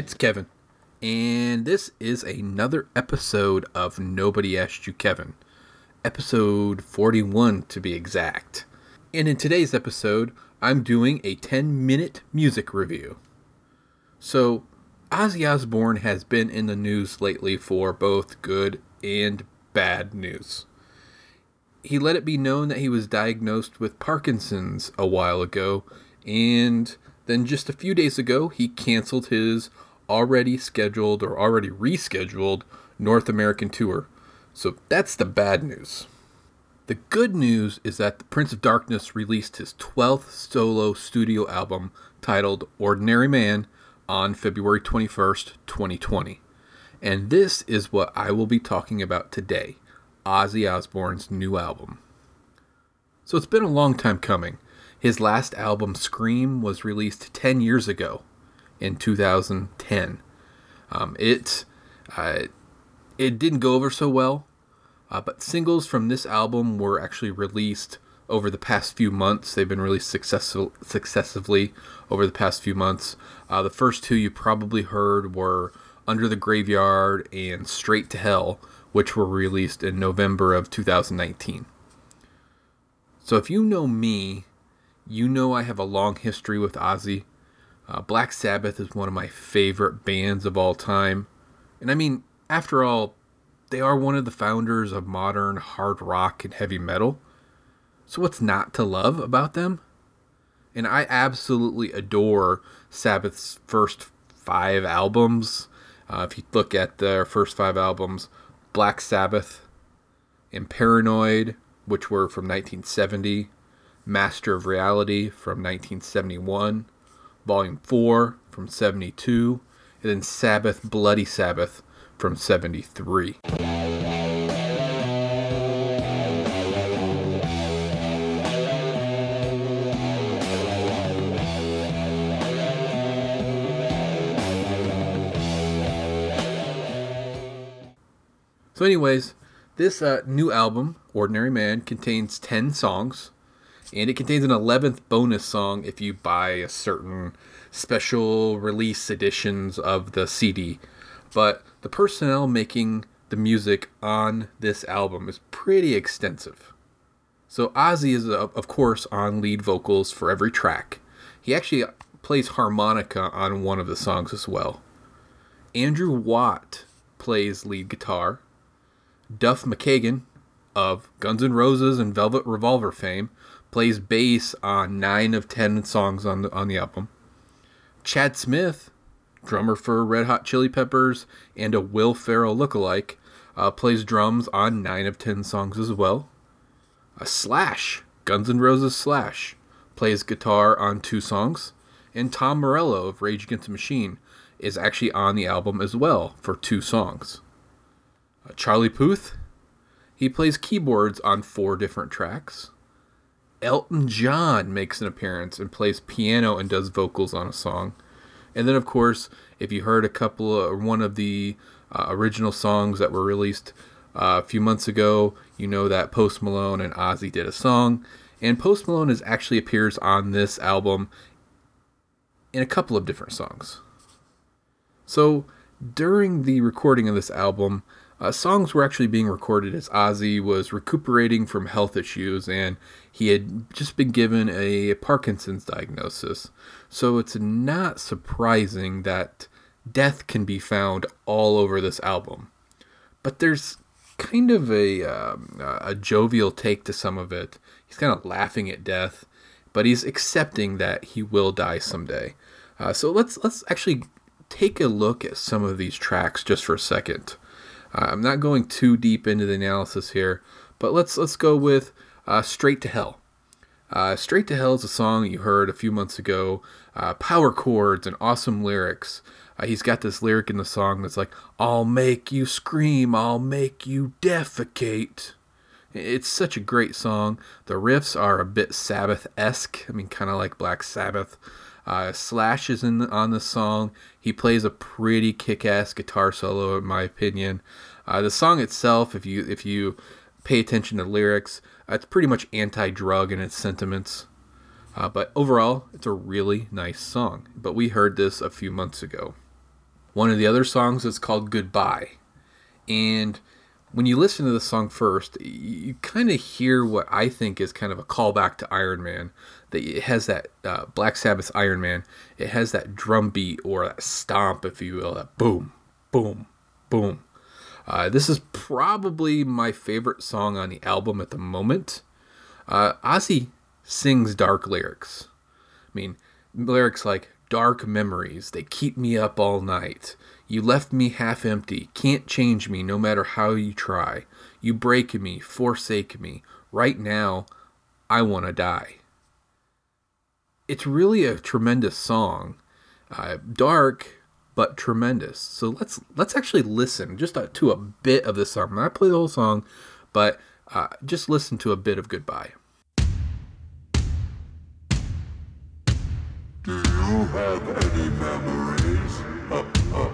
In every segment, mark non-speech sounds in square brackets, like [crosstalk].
it's Kevin, and this is another episode of Nobody Asked You Kevin, episode 41 to be exact. And in today's episode, I'm doing a 10 minute music review. So, Ozzy Osbourne has been in the news lately for both good and bad news. He let it be known that he was diagnosed with Parkinson's a while ago, and then just a few days ago, he canceled his already scheduled or already rescheduled North American tour. So that's the bad news. The good news is that the Prince of Darkness released his 12th solo studio album titled Ordinary Man on February 21st, 2020. And this is what I will be talking about today Ozzy Osbourne's new album. So it's been a long time coming. His last album, Scream, was released 10 years ago in 2010. Um, it, uh, it didn't go over so well, uh, but singles from this album were actually released over the past few months. They've been released successful, successively over the past few months. Uh, the first two you probably heard were Under the Graveyard and Straight to Hell, which were released in November of 2019. So if you know me, you know I have a long history with Ozzy. Uh, Black Sabbath is one of my favorite bands of all time. And I mean, after all, they are one of the founders of modern hard rock and heavy metal. So what's not to love about them? And I absolutely adore Sabbath's first five albums. Uh, if you look at their first five albums, Black Sabbath and Paranoid, which were from 1970, Master of Reality from 1971, Volume 4 from 72, and then Sabbath Bloody Sabbath from 73. So, anyways, this uh, new album, Ordinary Man, contains 10 songs, and it contains an 11th bonus song if you buy a certain special release editions of the CD. But the personnel making the music on this album is pretty extensive. So Ozzy is, of course, on lead vocals for every track. He actually plays harmonica on one of the songs as well. Andrew Watt plays lead guitar. Duff McKagan of Guns N' Roses and Velvet Revolver fame plays bass on nine of ten songs on the on the album. Chad Smith, drummer for Red Hot Chili Peppers and a Will Ferrell lookalike, uh, plays drums on nine of ten songs as well. A Slash, Guns N' Roses Slash, plays guitar on two songs, and Tom Morello of Rage Against the Machine is actually on the album as well for two songs. Uh, Charlie Puth, he plays keyboards on four different tracks. Elton John makes an appearance and plays piano and does vocals on a song. And then, of course, if you heard a couple of one of the uh, original songs that were released uh, a few months ago, you know that Post Malone and Ozzy did a song. And Post Malone is actually appears on this album in a couple of different songs. So during the recording of this album, uh, songs were actually being recorded as Ozzy was recuperating from health issues and he had just been given a Parkinson's diagnosis. So it's not surprising that death can be found all over this album. But there's kind of a, um, a jovial take to some of it. He's kind of laughing at death, but he's accepting that he will die someday. Uh, so let's let's actually take a look at some of these tracks just for a second. Uh, I'm not going too deep into the analysis here, but let's let's go with uh, "Straight to Hell." Uh, "Straight to Hell" is a song you heard a few months ago. Uh, power chords and awesome lyrics. Uh, he's got this lyric in the song that's like, "I'll make you scream, I'll make you defecate." It's such a great song. The riffs are a bit Sabbath esque. I mean, kind of like Black Sabbath. Uh, Slash is in the, on the song. He plays a pretty kick-ass guitar solo, in my opinion. Uh, the song itself, if you if you pay attention to lyrics, uh, it's pretty much anti-drug in its sentiments. Uh, but overall, it's a really nice song. But we heard this a few months ago. One of the other songs is called Goodbye. And when you listen to the song first, you kind of hear what I think is kind of a callback to Iron Man. That it has that uh, Black Sabbath Iron Man. It has that drum beat or that stomp, if you will, that boom, boom, boom. Uh, this is probably my favorite song on the album at the moment. Uh, Ozzy sings dark lyrics. I mean, lyrics like dark memories, they keep me up all night. You left me half empty, can't change me no matter how you try. You break me, forsake me. Right now, I want to die. It's really a tremendous song. Uh, dark, but tremendous. So let's let's actually listen just a, to a bit of this song. I'm not play the whole song, but uh, just listen to a bit of Goodbye. Do you have any memories? Uh, uh,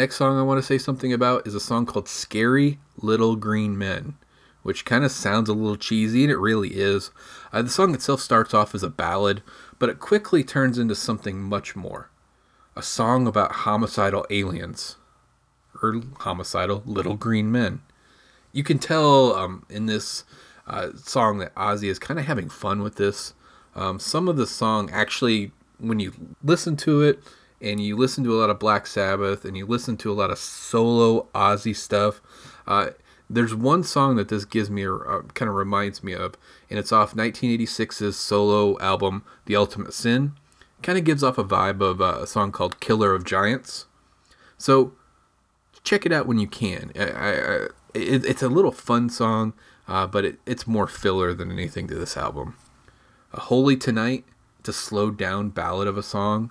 Next song I want to say something about is a song called Scary Little Green Men, which kind of sounds a little cheesy, and it really is. Uh, the song itself starts off as a ballad, but it quickly turns into something much more a song about homicidal aliens, or homicidal little green men. You can tell um, in this uh, song that Ozzy is kind of having fun with this. Um, some of the song actually, when you listen to it, and you listen to a lot of Black Sabbath and you listen to a lot of solo Ozzy stuff. Uh, there's one song that this gives me, uh, kind of reminds me of, and it's off 1986's solo album, The Ultimate Sin. Kind of gives off a vibe of uh, a song called Killer of Giants. So check it out when you can. I, I, I, it, it's a little fun song, uh, but it, it's more filler than anything to this album. A Holy Tonight, it's a slowed down ballad of a song.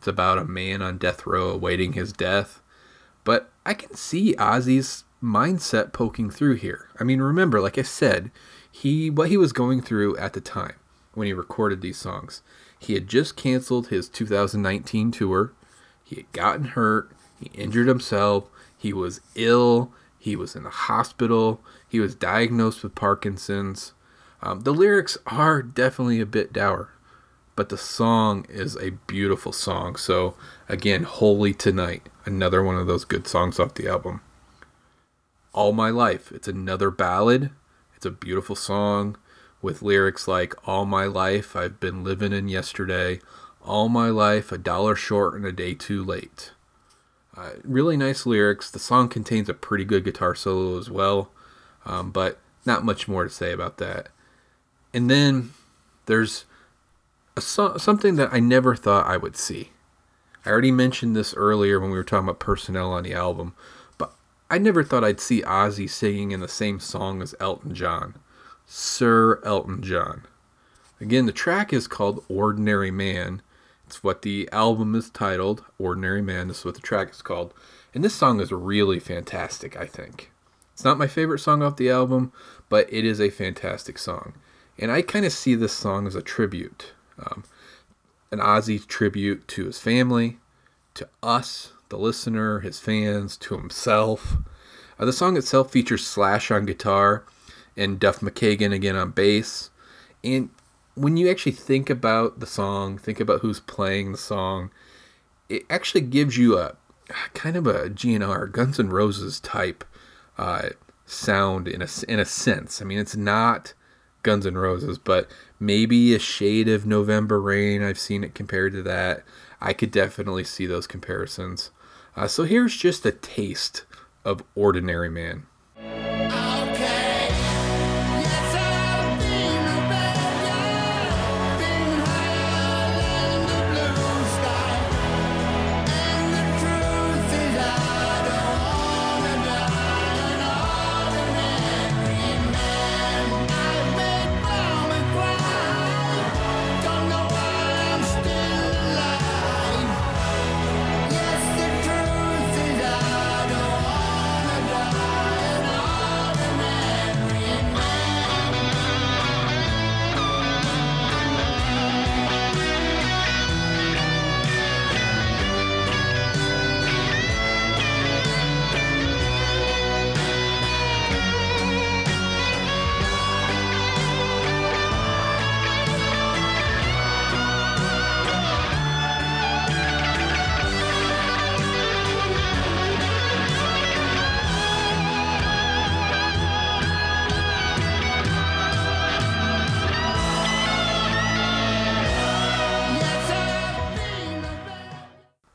It's about a man on death row awaiting his death. But I can see Ozzy's mindset poking through here. I mean, remember, like I said, he what he was going through at the time when he recorded these songs. He had just canceled his 2019 tour. He had gotten hurt. He injured himself. He was ill. He was in the hospital. He was diagnosed with Parkinson's. Um, the lyrics are definitely a bit dour but the song is a beautiful song. So again, Holy Tonight, another one of those good songs off the album. All My Life, it's another ballad. It's a beautiful song with lyrics like All My Life I've been living in yesterday, All My Life a dollar short and a day too late. Uh, really nice lyrics. The song contains a pretty good guitar solo as well, um, but not much more to say about that. And then there's so- something that I never thought I would see. I already mentioned this earlier when we were talking about personnel on the album, but I never thought I'd see Ozzy singing in the same song as Elton John. Sir Elton John. Again, the track is called Ordinary Man. It's what the album is titled, Ordinary Man. This is what the track is called. And this song is really fantastic, I think. It's not my favorite song off the album, but it is a fantastic song. And I kind of see this song as a tribute um, an Ozzy tribute to his family, to us, the listener, his fans, to himself. Uh, the song itself features Slash on guitar and Duff McKagan again on bass. And when you actually think about the song, think about who's playing the song, it actually gives you a kind of a GNR, Guns N' Roses type uh, sound in a, in a sense. I mean, it's not Guns N' Roses, but maybe a shade of November Rain. I've seen it compared to that. I could definitely see those comparisons. Uh, so here's just a taste of Ordinary Man.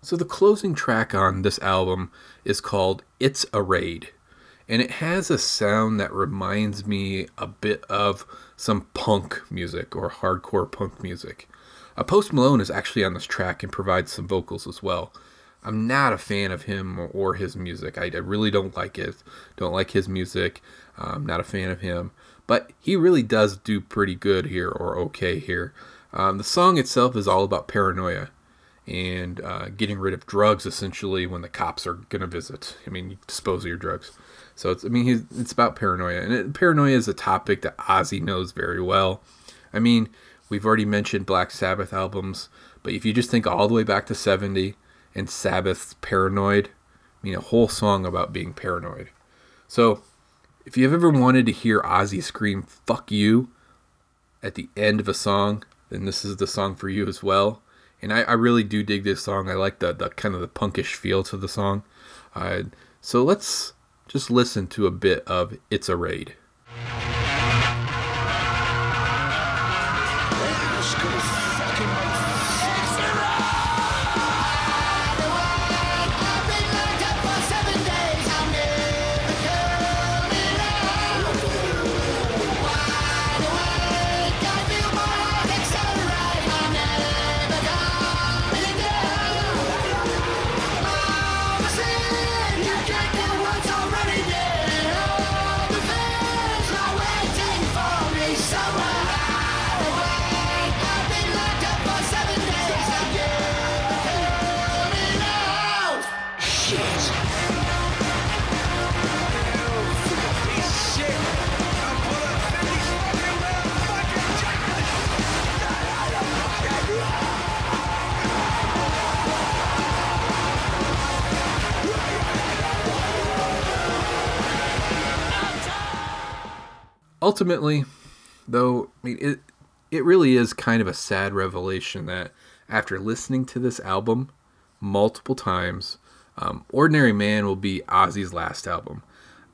So the closing track on this album is called It's a Raid. And it has a sound that reminds me a bit of some punk music or hardcore punk music. A Post Malone is actually on this track and provides some vocals as well. I'm not a fan of him or, his music. I, really don't like it. Don't like his music. Uh, I'm not a fan of him. But he really does do pretty good here or okay here. Um, the song itself is all about paranoia and uh, getting rid of drugs essentially when the cops are going to visit. I mean, you dispose of your drugs. So it's I mean it's about paranoia, and it, paranoia is a topic that Ozzy knows very well. I mean, we've already mentioned Black Sabbath albums, but if you just think all the way back to '70 and Sabbath's "Paranoid," I mean a whole song about being paranoid. So if you've ever wanted to hear Ozzy scream "fuck you" at the end of a song, then this is the song for you as well. And I, I really do dig this song. I like the, the kind of the punkish feel to the song. Uh, so let's just listen to a bit of "It's a Raid." Ultimately, though, I mean, it it really is kind of a sad revelation that after listening to this album multiple times, um, "Ordinary Man" will be Ozzy's last album.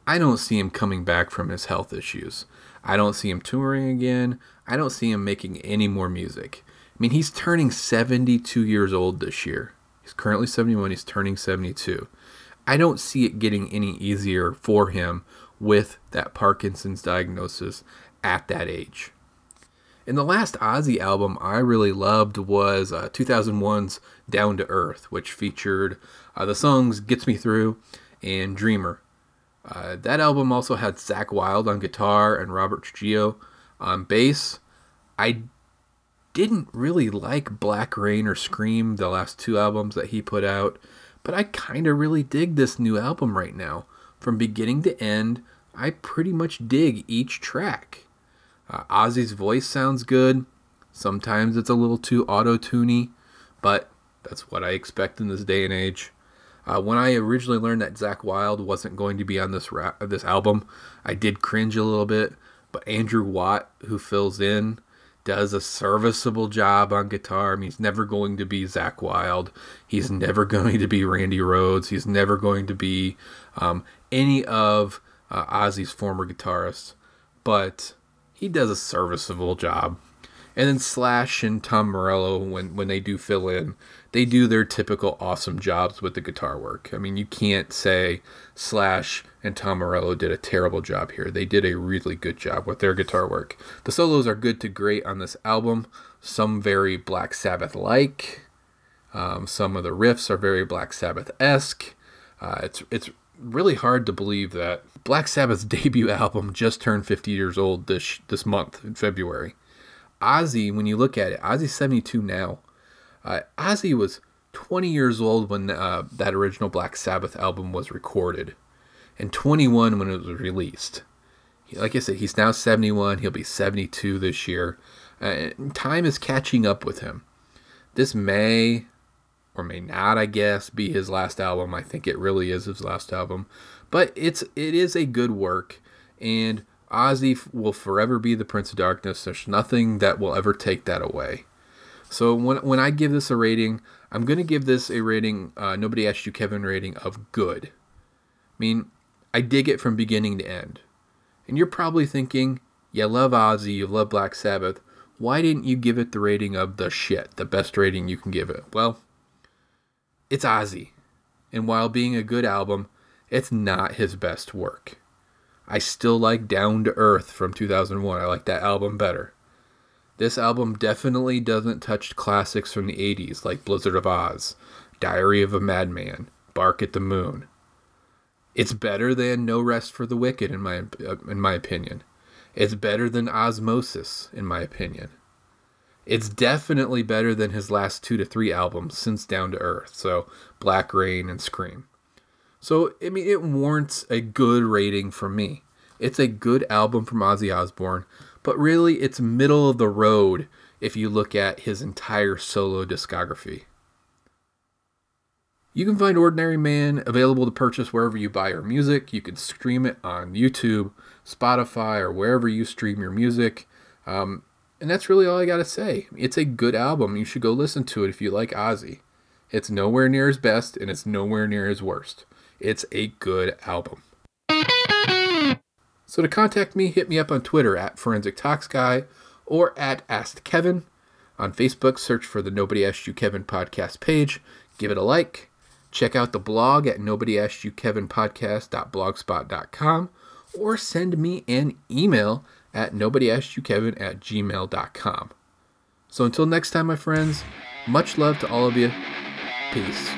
I don't see him coming back from his health issues. I don't see him touring again. I don't see him making any more music. I mean, he's turning 72 years old this year. He's currently 71. He's turning 72. I don't see it getting any easier for him with that Parkinson's diagnosis at that age. And the last Ozzy album I really loved was uh, 2001's Down to Earth, which featured uh, the songs Gets Me Through and Dreamer. Uh, that album also had Zakk Wylde on guitar and Robert Trujillo on bass. I didn't really like Black Rain or Scream, the last two albums that he put out, but I kind of really dig this new album right now. From beginning to end, I pretty much dig each track. Uh, Ozzy's voice sounds good. Sometimes it's a little too auto tuney, but that's what I expect in this day and age. Uh, when I originally learned that Zakk Wylde wasn't going to be on this ra- this album, I did cringe a little bit. But Andrew Watt, who fills in, does a serviceable job on guitar. I mean, he's never going to be Zakk Wylde. He's never [laughs] going to be Randy Rhoads. He's never going to be um, any of uh, Ozzy's former guitarist, But he does a serviceable job. And then Slash and Tom Morello, when when they do fill in, they do their typical awesome jobs with the guitar work. I mean, you can't say Slash and Tom Morello did a terrible job here. They did a really good job with their guitar work. The solos are good to great on this album. Some very Black Sabbath like. Um, some of the riffs are very Black Sabbath esque. Uh, it's it's really hard to believe that Black Sabbath's [laughs] debut album just turned 50 years old this this month in February. Ozzy, when you look at it, Ozzy's 72 now. Uh, Ozzy was 20 years old when uh, that original Black Sabbath album was recorded, and 21 when it was released. Like I said, he's now 71. He'll be 72 this year. Uh, time is catching up with him. This may or may not, I guess, be his last album. I think it really is his last album, but it's it is a good work, and Ozzy will forever be the Prince of Darkness. There's nothing that will ever take that away. So when when I give this a rating, I'm gonna give this a rating. Uh, Nobody asked you, Kevin, rating of good. I mean, I dig it from beginning to end, and you're probably thinking, you love Ozzy, you love Black Sabbath. Why didn't you give it the rating of the shit, the best rating you can give it? Well, it's Ozzy. And while being a good album, it's not his best work. I still like Down to Earth from 2001. I like that album better. This album definitely doesn't touch classics from the 80s like Blizzard of Oz, Diary of a Madman, Bark at the Moon. It's better than No Rest for the Wicked in my in my opinion. It's better than Ozzmosis in my opinion. It's definitely better than his last 2 to 3 albums since Down to Earth, so Black Rain and Scream. So, I mean, it warrants a good rating from me. It's a good album from Ozzy Osbourne, but really it's middle of the road if you look at his entire solo discography. You can find Ordinary Man available to purchase wherever you buy your music. You can stream it on YouTube, Spotify, or wherever you stream your music. Um, and that's really all I got to say. It's a good album. You should go listen to it if you like Ozzy. It's nowhere near his best, and it's nowhere near his worst. It's a good album. So to contact me, hit me up on Twitter at Forensic Talks Guy or at Asked Kevin. On Facebook, search for the Nobody Asked You Kevin podcast page. Give it a like. Check out the blog at Nobody Asked You Kevin podcast.blogspot.com or send me an email at Nobody Asked You Kevin at gmail.com. So until next time, my friends, much love to all of you. Peace.